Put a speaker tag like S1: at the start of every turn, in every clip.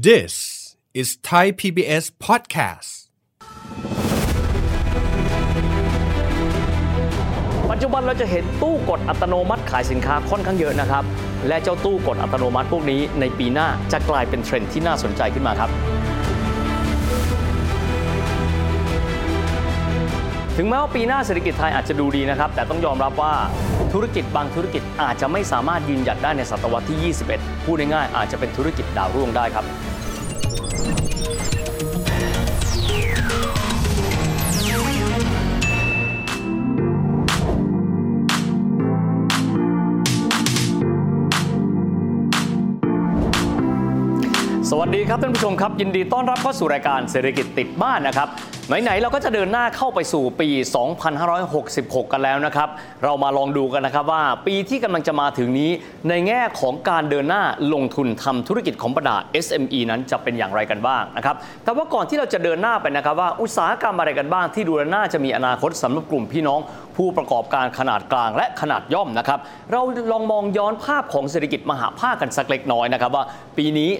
S1: This is Thai PBS podcast.
S2: ปัจจุบันเราจะเห็นตู้กดอัตโนมัติขายสินค้าค่อนข้างเยอะนะครับ และเจ้าตู้กดอัตโนมัติพวกนี้ในปีหน้าจะกลายเป็นเทรนด์ที่น่าสนใจขึ้นมาครับ ถึงแม้ว่าปีหน้าเศรษฐกิจไทยอาจจะดูดีนะครับ แต่ต้องยอมรับว่าธุรกิจบางธุรกิจอาจจะไม่สามารถยืนหยัดได้ในศตวรรษที่ 21 พูดง่ายๆอาจจะเป็นธุรกิจดาวรุ่งได้ครับสวัสดีครับท่านผู้ชมครับ ยินดีต้อนรับเข้าสู่รายการเศรษฐกิจติดบ้านนะครับ ไหนๆเราก็จะเดินหน้าเข้าไปสู่ปี 2566 กันแล้วนะครับ เรามาลองดูกันนะครับว่าปีที่กำลังจะมาถึงนี้ ในแง่ของการเดินหน้าลงทุนทำธุรกิจของประดา SME นั้นจะเป็นอย่างไรกันบ้างนะครับ แต่ว่าก่อนที่เราจะเดินหน้าไปนะครับว่าอุตสาหกรรมอะไรกันบ้าง ที่ดูแลน่าจะมีอนาคตสำหรับกลุ่มพี่น้องผู้ประกอบการขนาดกลางและขนาดย่อมนะครับ เราลองมองย้อนภาพของเศรษฐกิจมหาภาคกันสักเล็กน้อยนะครับว่าปีนี้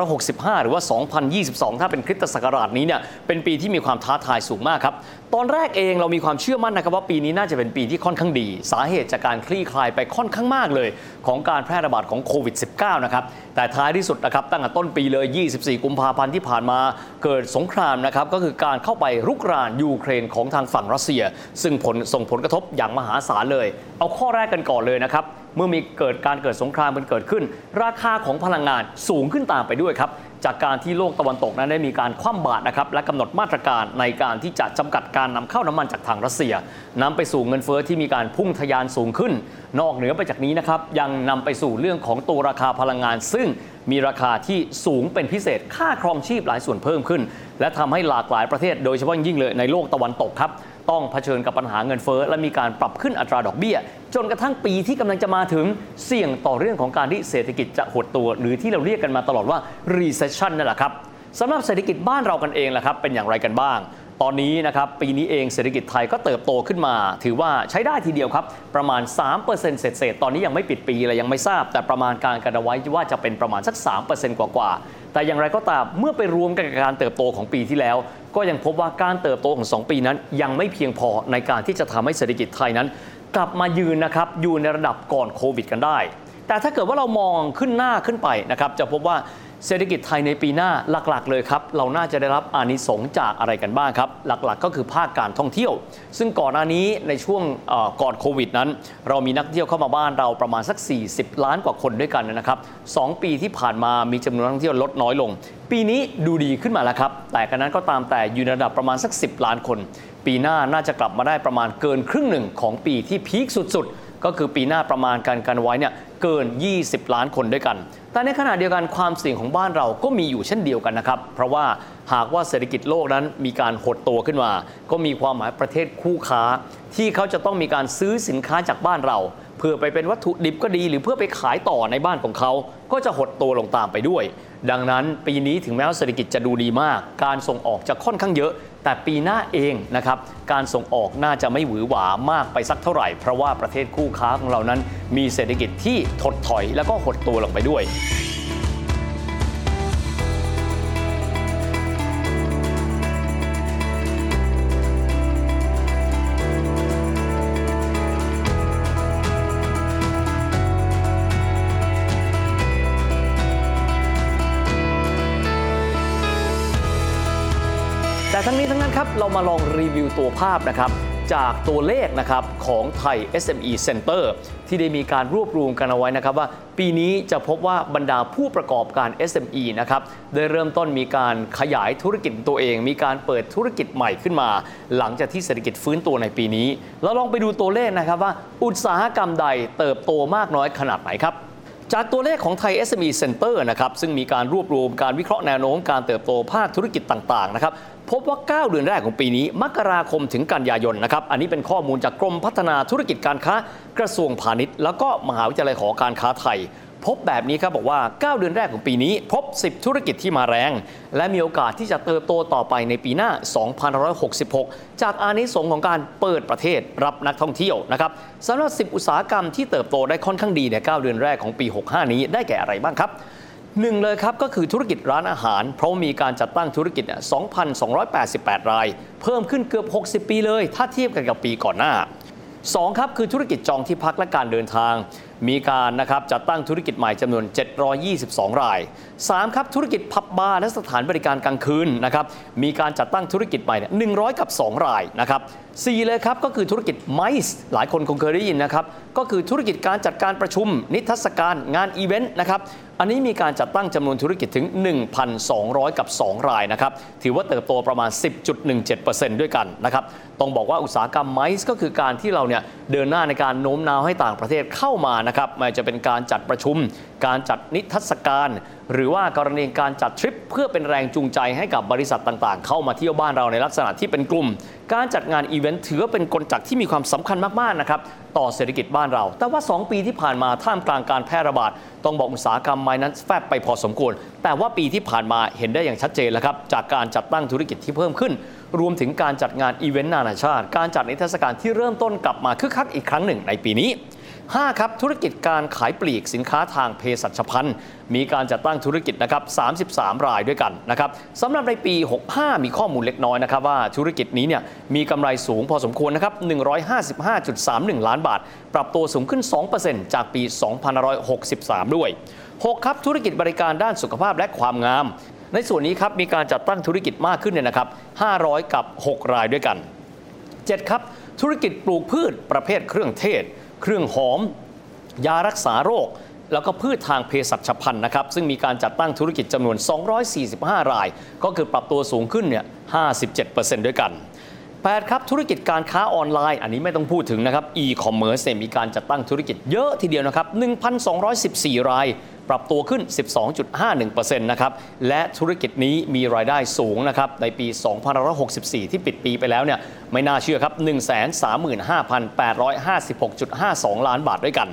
S2: 2565 หรือว่า 2022 ถ้าเป็นคริสตศักราชนี้เนี่ยเป็นปีที่มีความทาทายสูงมากครับ ตอนแรกเองเรามีความเชื่อมั่นนะครับว่าปีนี้น่าจะเป็นปีที่ค่อนข้างดี สาเหตุจากการคลี่คลายไปค่อนข้างมากเลย ของการแพร่ระบาดของโควิด -19 นะครับ แต่ท้ายที่สุดนะครับตั้งแต่ต้นปีเลย 24 กุมภาพันธ์ที่ผ่านมาเกิดสงครามนะครับก็คือการเข้าไปรุกรานยูเครนของทางฝั่งรัสเซีย ซึ่งผลส่งผลกระทบอย่างมหาศาลเลย เอาข้อแรกกันก่อนเลยนะครับเมื่อมีเกิดการเกิดสงครามมันเกิดขึ้น ราคาของพลังงานสูงขึ้นตามไปด้วยครับ จากการที่โลกตะวันตกนั้นได้มีการคว่ำบาตรนะครับและกำหนดมาตรการในการที่จะจำกัดการนำเข้าน้ำมันจากทางรัสเซียนำไปสู่เงินเฟ้อที่มีการพุ่งทะยานสูงขึ้น นอกเหนือไปจากนี้นะครับยังนำไปสู่เรื่องของตัวราคาพลังงาน ซึ่งมีราคาที่สูงเป็นพิเศษค่าครองชีพหลายส่วนเพิ่มขึ้น และทำให้หลากหลายประเทศ โดยเฉพาะยิ่งเลยในโลกตะวันตกครับ ต้องเผชิญกับปัญหาเงินเฟ้อและมีการปรับขึ้นอัตราดอกเบี้ย จนกระทั่งปีที่กำลังจะมาถึงเสี่ยงต่อเรื่องของการที่เศรษฐกิจจะหดตัว หรือที่เราเรียกกันมาตลอดว่า recession นั่นแหละครับสำหรับเศรษฐกิจบ้านเรากันเองล่ะครับเป็นอย่างไรกันบ้าง ตอนนี้นะครับปีนี้เองเศรษฐกิจไทยก็เติบโตขึ้นมา ถือว่าใช้ได้ทีเดียวครับ ประมาณ3%เศษเศษๆตอนนี้ยังไม่ปิดปีเลยยังไม่ทราบ แต่ประมาณการกันเอาไว้ว่าจะเป็นประมาณสัก 3%กว่าๆแต่อย่างไรก็ตามเมื่อไปรวมกับการเติบโตของปีที่แล้ว ก็ยังพบว่าการเติบโตของ 2 ปีนั้น ยังไม่เพียงพอในการที่จะทำให้เศรษฐกิจไทยนั้น กลับมายืนนะครับอยู่ในระดับก่อนโควิด กันได้ แต่ถ้าเกิดว่าเรามองขึ้นหน้าขึ้นไปนะครับจะพบว่า เศรษฐกิจไทยในปีหน้าหลักๆ เลยครับ เราน่าจะได้รับอานิสงส์จากอะไรกันบ้างครับ หลักๆ ก็คือภาคการท่องเที่ยว ซึ่งก่อนหน้านี้ในช่วงก่อนโควิดนั้น เรามีนักเที่ยวเข้ามาบ้านเราประมาณสัก 40 ล้านกว่าคนด้วยกันนะครับสองปีที่ผ่านมามีจำนวนนักท่องเที่ยวลดน้อยลง ปีนี้ดูดีขึ้นมาแล้วครับ แต่กันนั้นก็ตามแต่อยู่ในระดับประมาณสัก 10 ล้านคน ปีหน้าน่าจะกลับมาได้ประมาณเกินครึ่งหนึ่งของปีที่พีคสุดๆก็คือปีหน้าประมาณการกันไว้เนี่ย เกิน 20 ล้านคนด้วยกัน แต่ในขณะเดียวกันความเสี่ยงของบ้านเราก็มีอยู่เช่นเดียวกันนะครับ เพราะว่าหากว่าเศรษฐกิจโลกนั้นมีการหดตัวขึ้นมา ก็มีความหมายประเทศคู่ค้า ที่เขาจะต้องมีการซื้อสินค้าจากบ้านเรา เพื่อไปเป็นวัตถุดิบก็ดี หรือเพื่อไปขายต่อในบ้านของเขา ก็จะหดตัวลงตามไปด้วย ดังนั้นปีนี้ถึงแม้ว่าเศรษฐกิจจะดูดีมาก การส่งออกจะค่อนข้างเยอะ แต่ปีหน้าเองนะครับการส่งออกน่าจะไม่หวือหวามากไปสักเท่าไหร่ เพราะว่าประเทศคู่ค้าของเรานั้น มีเศรษฐกิจที่ถดถอยแล้วก็หดตัวลงไปด้วย แต่ทั้งนี้ทั้งนั้นครับเรามาลองรีวิวตัวภาพนะครับจากตัวเลขนะครับของไทย SME Center ที่ได้มีการรวบรวมกันเอาไว้นะครับว่า ปีนี้จะพบว่าบรรดาผู้ประกอบการ SME นะครับได้เริ่มต้นมีการขยายธุรกิจตัวเอง มีการเปิดธุรกิจใหม่ขึ้นมา หลังจากที่เศรษฐกิจฟื้นตัวในปีนี้ เราลองไปดูตัวเลขนะครับว่า อุตสาหกรรมใดเติบโตมากน้อยขนาดไหนครับ จากตัวเลขของไทย SME Center นะครับซึ่งมีการรวบรวมการวิเคราะห์แนวโน้มการเติบโตภาคธุรกิจต่างๆนะครับพบว่า 9 เดือนแรกของปีนี้ มกราคมถึงกันยายนนะครับ อันนี้เป็นข้อมูลจากกรมพัฒนาธุรกิจการค้า กระทรวงพาณิชย์ แล้วก็มหาวิทยาลัยหอการค้าไทย พบแบบนี้ครับบอกว่า 9 เดือนแรกของปีนี้ พบ 10 ธุรกิจที่มาแรง และมีโอกาสที่จะเติบโตต่อไปในปีหน้า 2566 จากอานิสงส์ของการเปิดประเทศรับนักท่องเที่ยวนะครับสำหรับ 10 อุตสาหกรรมที่เติบโตได้ค่อนข้างดีใน 9 เดือนแรกของปี 65 นี้ได้แก่อะไรบ้างครับหนึ่งเลยครับ ก็คือธุรกิจร้านอาหาร เพราะมีการจัดตั้งธุรกิจ 2,288 ราย เพิ่มขึ้นเกือบ 60 ปีเลย ถ้าเทียบกันกับปีก่อนหน้า 2 ครับ คือธุรกิจจองที่พักและการเดินทาง มีการนะครับจัดตั้งธุรกิจใหม่จำนวน 722 ราย 3 ครับ ธุรกิจพับบาร์และสถานบริการกลางคืนนะครับมีการจัดตั้งธุรกิจใหม่เนี่ย100 กับ 2 รายนะครับ4เลยครับ ก็คือธุรกิจไมซ์หลายคนคงเคยได้ยินนะครับ ก็คือธุรกิจการจัดการประชุม นิทรรศการงานอีเวนต์นะครับอันนี้มีการจัดตั้งจำนวนธุรกิจถึง 1,200 กับ 2 รายนะครับถือว่าเติบโตประมาณ 10.17%ด้วยกันนะครับต้องบอกว่าอุตสาหกรรมไมซ์ก็คือการที่เราเนี่ยเดินหน้าในการโน้มน้าวให้ต่างประเทศเข้ามานะะครับไม่จะเป็นการจัดประชุม การจัดนิทรรศการ หรือว่ากรณีการจัดทริป เพื่อเป็นแรงจูงใจให้กับบริษัทต่างๆ เข้ามาเที่ยวบ้านเราในลักษณะที่เป็นกลุ่ม การจัดงานอีเวนต์ถือว่าเป็นกลจักที่มีความสำคัญมากๆนะครับต่อเศรษฐกิจบ้านเรา แต่ว่า 2 ปีที่ผ่านมาท่ามกลางการแพร่ระบาด ต้องบอกอุตสาหกรรมไม้นั้นแฟบไปพอสมควร แต่ว่าปีที่ผ่านมาเห็นได้อย่างชัดเจนแล้วครับจากการจัดตั้งธุรกิจที่เพิ่มขึ้นรวมถึงการจัดงานอีเวนต์นานาชาติ การจัดนิทรรศการที่เริ่มต้นกลับมาคึกคักอีกครั้งหนึ่งในปีนี้ 5 ครับ ธุรกิจการขายปลีกสินค้าทางเภสัชพันธ์ มีการจัดตั้งธุรกิจนะครับ 33 รายด้วยกันนะครับสำหรับในปี 65 มีข้อมูลเล็กน้อยนะครับว่าธุรกิจนี้เนี่ยมีกำไรสูงพอสมควรนะครับ 155.31 ล้านบาท ปรับตัวสูงขึ้น 2%จากปี 2563 ด้วย 6 ครับ ธุรกิจบริการด้านสุขภาพและความงามในส่วนนี้ครับมีการจัดตั้งธุรกิจมากขึ้นเนี่ยนะครับ 500 กับ 6 รายด้วยกัน 7 ครับ ธุรกิจปลูกพืชประเภทเครื่องเทศ เครื่องหอม ยารักษาโรค แล้วก็พืชทางเภสัชพันธ์นะครับ ซึ่งมีการจัดตั้งธุรกิจจำนวน 245 ราย ก็คือปรับตัวสูงขึ้นเนี่ย 57%ด้วยกัน8ครับธุรกิจการค้าออนไลน์ อันนี้ไม่ต้องพูดถึงนะครับ e-commerce มีการจัดตั้งธุรกิจเยอะทีเดียวนะครับ 1,214 ราย ปรับตัวขึ้น 12.51%นะครับและธุรกิจนี้มีรายได้สูงนะครับในปี 2564 ที่ปิดปีไปแล้วเนี่ยไม่น่าเชื่อครับ 135,856.52 ล้านบาทด้วยกัน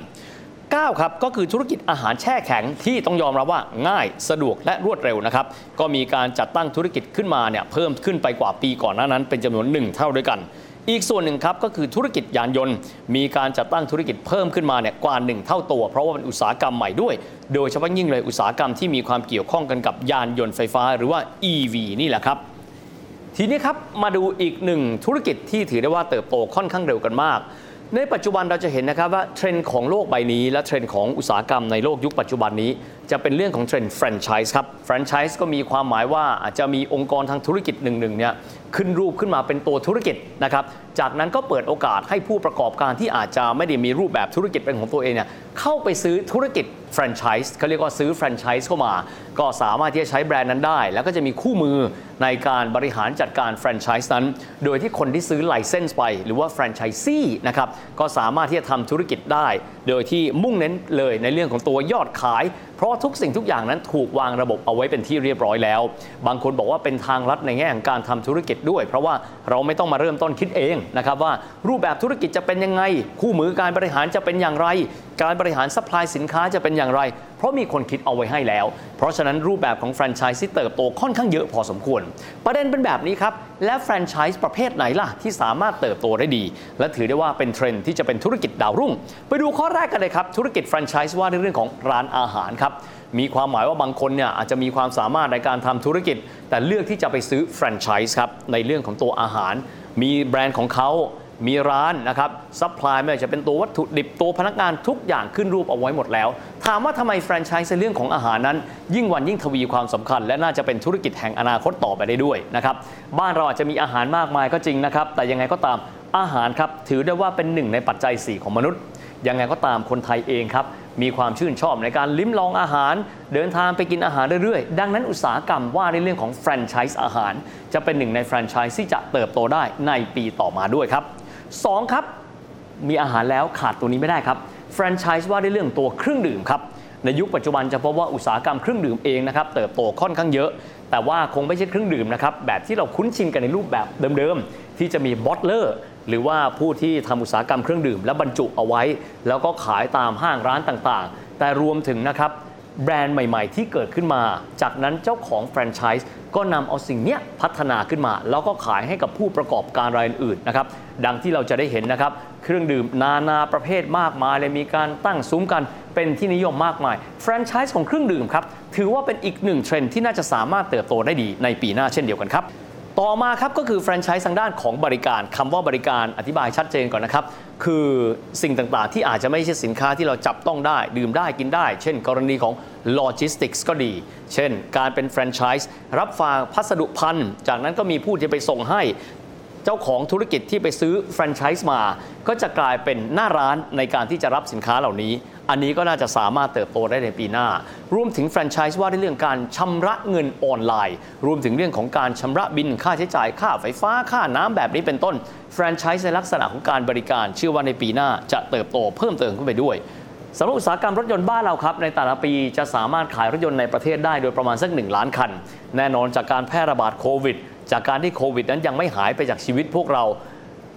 S2: 9ครับก็คือธุรกิจอาหารแช่แข็งที่ต้องยอมรับว่าง่ายสะดวกและรวดเร็วนะครับ ก็มีการจัดตั้งธุรกิจขึ้นมาเนี่ยเพิ่มขึ้นไปกว่าปีก่อนหน้านั้นเป็นจำนวน 1 เท่าด้วยกัน อีกส่วนหนึ่งครับก็คือธุรกิจยานยนต์ มีการจัดตั้งธุรกิจเพิ่มขึ้นมาเนี่ยกว่า 1 เท่าตัว เพราะว่าเป็นอุตสาหกรรมใหม่ด้วย โดยเฉพาะยิ่งเลยอุตสาหกรรมที่มีความเกี่ยวข้องกันกับยานยนต์ไฟฟ้า หรือว่า EV นี่แหละครับทีนี้ครับมาดูอีกหนึ่งธุรกิจที่ถือได้ว่าเติบโตค่อนข้างเร็วกันมาก ในปัจจุบันเราจะเห็นนะครับว่าเทรนด์ของโลกใบนี้ และเทรนด์ของอุตสาหกรรมในโลกยุคปัจจุบันนี้ จะเป็นเรื่องของเทรนด์แฟรนไชส์ครับแฟรนไชส์ก็มีความหมายว่าอาจจะมีองค์กรทางธุรกิจหนึ่งๆเนี่ยขึ้นรูปขึ้นมาเป็นตัวธุรกิจนะครับ จากนั้นก็เปิดโอกาสให้ผู้ประกอบการที่อาจจะไม่ได้มีรูปแบบธุรกิจเป็นของตัวเองเนี่ยเข้าไปซื้อธุรกิจแฟรนไชส์เขาเรียกว่าซื้อแฟรนไชส์เข้ามา ก็สามารถที่จะใช้แบรนด์นั้นได้ แล้วก็จะมีคู่มือในการบริหารจัดการแฟรนไชส์นั้น โดยที่คนที่ซื้อ license ไป หรือว่าแฟรนไชส์ซี่นะครับก็สามารถที่จะทำธุรกิจได้ โดยที่มุ่งเน้นเลยในเรื่องของตัวยอดขาย เพราะทุกสิ่งทุกอย่างนั้นถูกวางระบบเอาไว้เป็นที่เรียบร้อยแล้ว บางคนบอกว่าเป็นทางลัดในแง่ของการทำธุรกิจด้วย เพราะว่าเราไม่ต้องมาเริ่มต้นคิดเองนะครับว่ารูปแบบธุรกิจจะเป็นยังไง คู่มือการบริหารจะเป็นอย่างไร การบริหาร supply สินค้าจะเป็นอย่างไร เพราะมีคนคิดเอาไว้ให้แล้ว เพราะฉะนั้นรูปแบบของแฟรนไชส์ที่เติบโตค่อนข้างเยอะพอสมควร ประเด็นเป็นแบบนี้ครับ และแฟรนไชส์ประเภทไหนล่ะ ที่สามารถเติบโตได้ดี และถือได้ว่าเป็นเทรนด์ที่จะเป็นธุรกิจดาวรุ่ง ไปดูข้อแรกกันเลยครับ ธุรกิจแฟรนไชส์ว่าในเรื่องของร้านอาหารครับมีความหมายว่าบางคนเนี่ยอาจจะมีความสามารถในการทำธุรกิจ แต่เลือกที่จะไปซื้อแฟรนไชส์ครับในเรื่องของตัวอาหาร มีแบรนด์ของเขา มีร้านนะครับ supply ไม่ว่าจะเป็นตัววัตถุดิบตัวพนักงานทุกอย่างขึ้นรูปเอาไว้หมดแล้ว ถามว่าทำไมแฟรนไชส์ในเรื่องของอาหารนั้น ยิ่งวันยิ่งทวีความสำคัญ และน่าจะเป็นธุรกิจแห่งอนาคตต่อไปได้ด้วยนะครับบ้านเราอาจจะมีอาหารมากมายก็จริงนะครับแต่ยังไงก็ตามอาหารครับถือได้ว่าเป็นหนึ่งในปัจจัย 4 ของมนุษย์ยังไงก็ตามคนไทยเองครับมีความชื่นชอบในการลิ้มลองอาหาร เดินทางไปกินอาหารเรื่อยๆ ดังนั้นอุตสาหกรรมว่าในเรื่องของแฟรนไชส์อาหาร จะเป็นหนึ่งในแฟรนไชส์ที่จะเติบโตได้ในปีต่อมาด้วยครับ 2 ครับ มีอาหารแล้วขาดตัวนี้ไม่ได้ครับแฟรนไชส์ว่าในเรื่องตัวเครื่องดื่มครับในยุคปัจจุบันจะพบว่าอุตสาหกรรมเครื่องดื่มเองนะครับเติบโตค่อนข้างเยอะ แต่ว่าคงไม่ใช่เครื่องดื่มนะครับแบบที่เราคุ้นชินกันในรูปแบบเดิมๆ ที่จะมีบอตเลอร์หรือว่าผู้ที่ทำอุตสาหกรรมเครื่องดื่ม และบรรจุเอาไว้ แล้วก็ขายตามห้างร้านต่างๆ แต่รวมถึงนะครับแบรนด์ใหม่ๆ ที่เกิดขึ้นมา จากนั้นเจ้าของแฟรนไชส์ก็นำเอาสิ่งนี้พัฒนาขึ้นมา แล้วก็ขายให้กับผู้ประกอบการรายอื่นนะครับ ดังที่เราจะได้เห็นนะครับ เครื่องดื่มนานาประเภทมากมายเลยมีการตั้งซุ้มกันเป็นที่นิยมมากมาย แฟรนไชส์ของเครื่องดื่มครับ ถือว่าเป็นอีกหนึ่งเทรนด์ที่น่าจะสามารถเติบโตได้ดีในปีหน้าเช่นเดียวกันครับต่อมาครับก็คือแฟรนไชส์ทางด้านของบริการคำว่าบริการอธิบายชัดเจนก่อนนะครับ คือสิ่งต่างๆ ที่อาจจะไม่ใช่สินค้าที่เราจับต้องได้ ดื่มได้กินได้ เช่น กรณีของโลจิสติกส์ก็ดี เช่น การเป็นแฟรนไชส์รับฝากพัสดุภัณฑ์จากนั้นก็มีผู้ที่ไปส่งให้ จ้าของธุรกิจที่ไปซื้อแฟรนไชส์มา ก็จะกลายเป็นหน้าร้านในการที่จะรับสินค้าเหล่านี้ อันนี้ก็น่าจะสามารถเติบโตได้ในปีหน้า รวมถึงแฟรนไชส์ว่าในเรื่องการชำระเงินออนไลน์ รวมถึงเรื่องของการชำระบินค่าใช้จ่ายค่าไฟฟ้าค่าน้ำแบบนี้เป็นต้น แฟรนไชส์ในลักษณะของการบริการ เชื่อว่าในปีหน้าจะเติบโตเพิ่มเติมขึ้นไปด้วยสำหรับอุตสาหกรรมรถยนต์บ้านเราครับ ในแต่ละปีจะสามารถขายรถยนต์ในประเทศได้โดยประมาณสัก 1 ล้านคัน แน่นอนจากการแพร่ระบาดโควิด จากการที่โควิดนั้นยังไม่หายไปจากชีวิตพวกเรา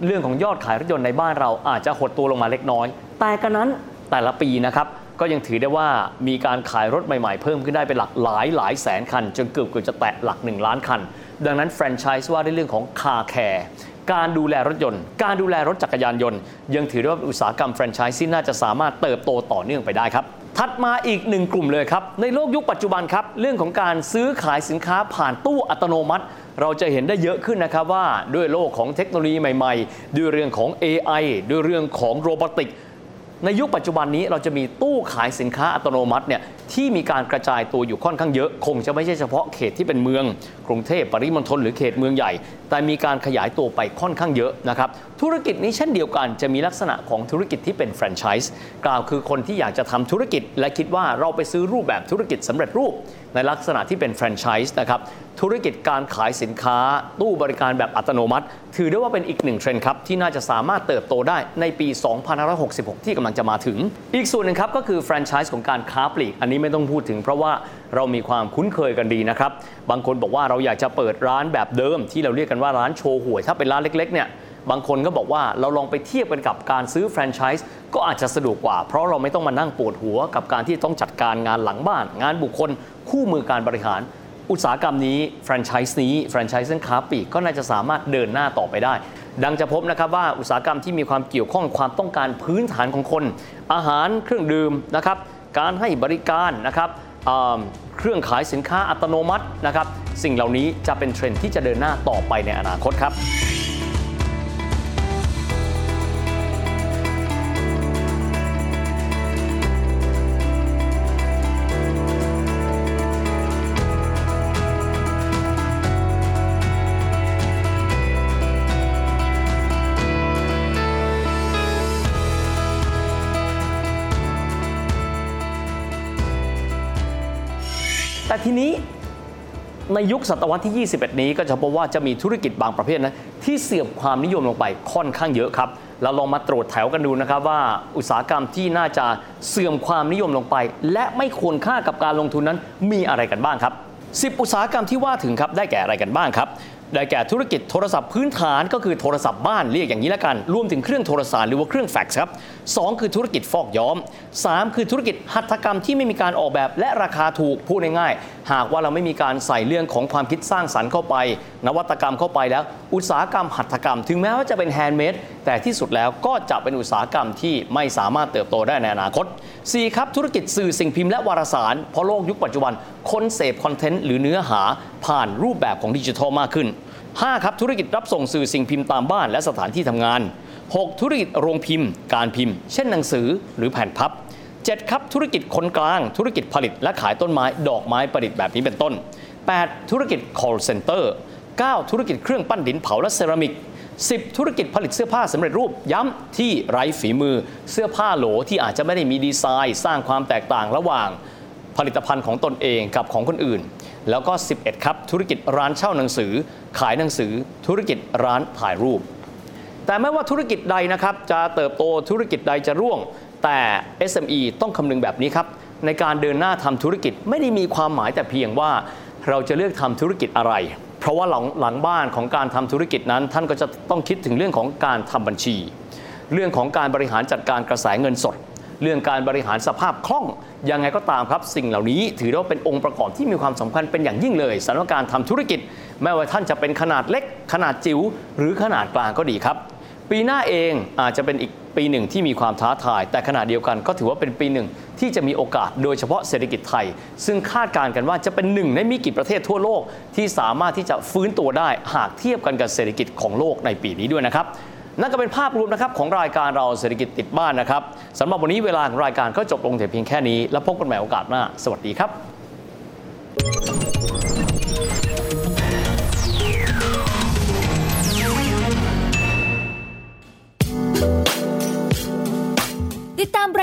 S2: เรื่องของยอดขายรถยนต์ในบ้านเราอาจจะหดตัวลงมาเล็กน้อย แต่กันนั้นแต่ละปีนะครับก็ยังถือได้ว่ามีการขายรถใหม่ๆ เพิ่มขึ้นได้เป็นหลักหลายหลายแสนคัน จนเกือบเกือบจะแตะหลัก 1 ล้านคัน ดังนั้นแฟรนไชส์ว่าในเรื่องของคาแคร์การดูแลรถยนต์ การดูแลรถจักรยานยนต์ ยังถือได้ว่าเป็นอุตสาหกรรมแฟรนไชส์ที่น่าจะสามารถเติบโตต่อเนื่องไปได้ครับ ถัดมาอีกหนึ่งกลุ่มเลยครับ ในโลกยุคปัจจุบันครับ เรื่องของการซื้อขายสินค้าผ่านตู้อัตโนมัติ เราจะเห็นได้เยอะขึ้นนะครับว่าด้วยโลกของเทคโนโลยีใหม่ๆ ด้วยเรื่องของ AI ด้วยเรื่องของโรบอติกในยุคปัจจุบันนี้เราจะมีตู้ขายสินค้าอัตโนมัติเนี่ยที่มีการกระจายตัวอยู่ค่อนข้างเยอะ คงจะไม่ใช่เฉพาะเขตที่เป็นเมือง กรุงเทพปริมณฑลหรือเขตเมืองใหญ่ แต่มีการขยายตัวไปค่อนข้างเยอะนะครับ ธุรกิจนี้เช่นเดียวกันจะมีลักษณะของธุรกิจที่เป็นแฟรนไชส์กล่าวคือคนที่อยากจะทำธุรกิจ และคิดว่าเราไปซื้อรูปแบบธุรกิจสำเร็จรูป ในลักษณะที่เป็นแฟรนไชส์นะครับธุรกิจการขายสินค้า ตู้บริการแบบอัตโนมัติ ถือได้ว่าเป็นอีกหนึ่งเทรนด์ครับ ที่น่าจะสามารถเติบโตได้ในปี 2566 ที่กำลังจะมาถึง อีกส่วนหนึ่งครับ ก็คือแฟรนไชส์ของการค้าปลีก อันนี้ไม่ต้องพูดถึงเพราะว่าเรามีความคุ้นเคยกันดีนะครับ บางคนบอกว่าเราอยากจะเปิดร้านแบบเดิมที่เราเรียกกันว่าร้านโชว์หวย ถ้าเป็นร้านเล็กๆเนี่ยบางคนก็บอกว่าเราลองไปเทียบกันกับการซื้อแฟรนไชส์ก็อาจจะสะดวกกว่า เพราะเราไม่ต้องมานั่งปวดหัวกับการที่ต้องจัดการงานหลังบ้าน งานบุคคล คู่มือการบริหาร อุตสาหกรรมนี้แฟรนไชส์นี้แฟรนไชส์เส้นค้าปลีกก็น่าจะสามารถเดินหน้าต่อไปได้ ดังจะพบนะครับว่าอุตสาหกรรมที่มีความเกี่ยวข้องความต้องการพื้นฐานของคน อาหารเครื่องดื่มนะครับการให้บริการนะครับ เครื่องขายสินค้าอัตโนมัตินะครับ สิ่งเหล่านี้จะเป็นเทรนด์ที่จะเดินหน้าต่อไปในอนาคตครับ แต่ทีนี้ในยุคศตวรรษที่ 21 นี้ก็จะพบว่าจะมีธุรกิจบางประเภทนะที่เสื่อมความนิยมลงไปค่อนข้างเยอะครับ เราลองมาตรวจแถวกันดูนะครับว่าอุตสาหกรรมที่น่าจะเสื่อมความนิยมลงไป และไม่ควรค่ากับการลงทุนนั้นมีอะไรกันบ้างครับ 10 อุตสาหกรรมที่ว่าถึงครับได้แก่อะไรกันบ้างครับ ได้แก่ธุรกิจโทรศัพท์พื้นฐานก็คือโทรศัพท์บ้านเรียกอย่างนี้ละกัน รวมถึงเครื่องโทรศัพท์หรือว่าเครื่องแฟกซ์ครับสองคือธุรกิจฟอกย้อม 3 คือธุรกิจหัตถกรรมที่ไม่มีการออกแบบและราคาถูกพูดง่ายๆ หากว่าเราไม่มีการใส่เรื่องของความคิดสร้างสรรค์เข้าไป นวัตกรรมเข้าไปแล้ว อุตสาหกรรมหัตถกรรม ถึงแม้ว่าจะเป็น handmade แต่ที่สุดแล้วก็จะเป็นอุตสาหกรรมที่ไม่สามารถเติบโตได้ในอนาคต 4 ครับ ธุรกิจสื่อสิ่งพิมพ์และวารสาร เพราะโลกยุคปัจจุบัน คนเสพคอนเทนต์หรือเนื้อหาผ่านรูปแบบของดิจิทัลมากขึ้น 5. ครับ ธุรกิจรับส่งสื่อสิ่งพิมพ์ตามบ้านและสถานที่ทำงาน 6. ธุรกิจโรงพิมพ์ การพิมพ์ เช่นหนังสือหรือแผ่นพับ 7. ครับ ธุรกิจคนกลาง ธุรกิจผลิตและขายต้นไม้ ดอกไม้ประดิษฐ์แบบนี้เป็นต้น 8. ธุรกิจ call center 9. ธุรกิจเครื่องปั้นดินเผาและเซรามิก 10 ธุรกิจผลิตเสื้อผ้าสำเร็จรูปย้ำที่ไร้ฝีมือเสื้อผ้าโหลที่อาจจะไม่ได้มีดีไซน์ สร้างความแตกต่างระหว่างผลิตภัณฑ์ของตนเองกับของคนอื่น แล้วก็ 11 ครับ ธุรกิจร้านเช่าหนังสือ ขายหนังสือ ธุรกิจร้านถ่ายรูป แต่ไม่ว่าธุรกิจใดนะครับ จะเติบโตธุรกิจใดจะร่วง แต่ SME ต้องคำนึงแบบนี้ครับ ในการเดินหน้าทำธุรกิจไม่ได้มีความหมายแต่เพียงว่า เราจะเลือกทำธุรกิจอะไร เพราะว่าหลังหลังบ้านของการทำธุรกิจนั้น ท่านก็จะต้องคิดถึงเรื่องของการทำบัญชี เรื่องของการบริหารจัดการกระแสเงินสด เรื่องการบริหารสภาพคล่องยังไงก็ตามครับสิ่งเหล่านี้ถือว่าเป็นองค์ประกอบที่มีความสำคัญเป็นอย่างยิ่งเลยสำหรับการทำธุรกิจไม่ว่าท่านจะเป็นขนาดเล็ก ขนาดจิ๋วหรือขนาดกลางก็ดีครับ ปีหน้าเองอาจจะเป็นอีก ปีหนึ่งที่มีความท้าทาย แต่ขณะเดียวกันก็ถือว่าเป็นปีหนึ่งที่จะมีโอกาสโดยเฉพาะเศรษฐกิจไทย ซึ่งคาดการณ์กันว่าจะเป็นหนึ่งในมีกี่ประเทศทั่วโลก ที่สามารถที่จะฟื้นตัวได้หากเทียบกันกับเศรษฐกิจของโลกในปีนี้ด้วยนะครับนั่นก็เป็นภาพรวมนะครับของรายการเราเศรษฐกิจติดบ้านนะครับสำหรับวันนี้เวลาของรายการก็จบลงแต่เพียงแค่นี้ แล้วพบกันใหม่โอกาสหน้าสวัสดีครับ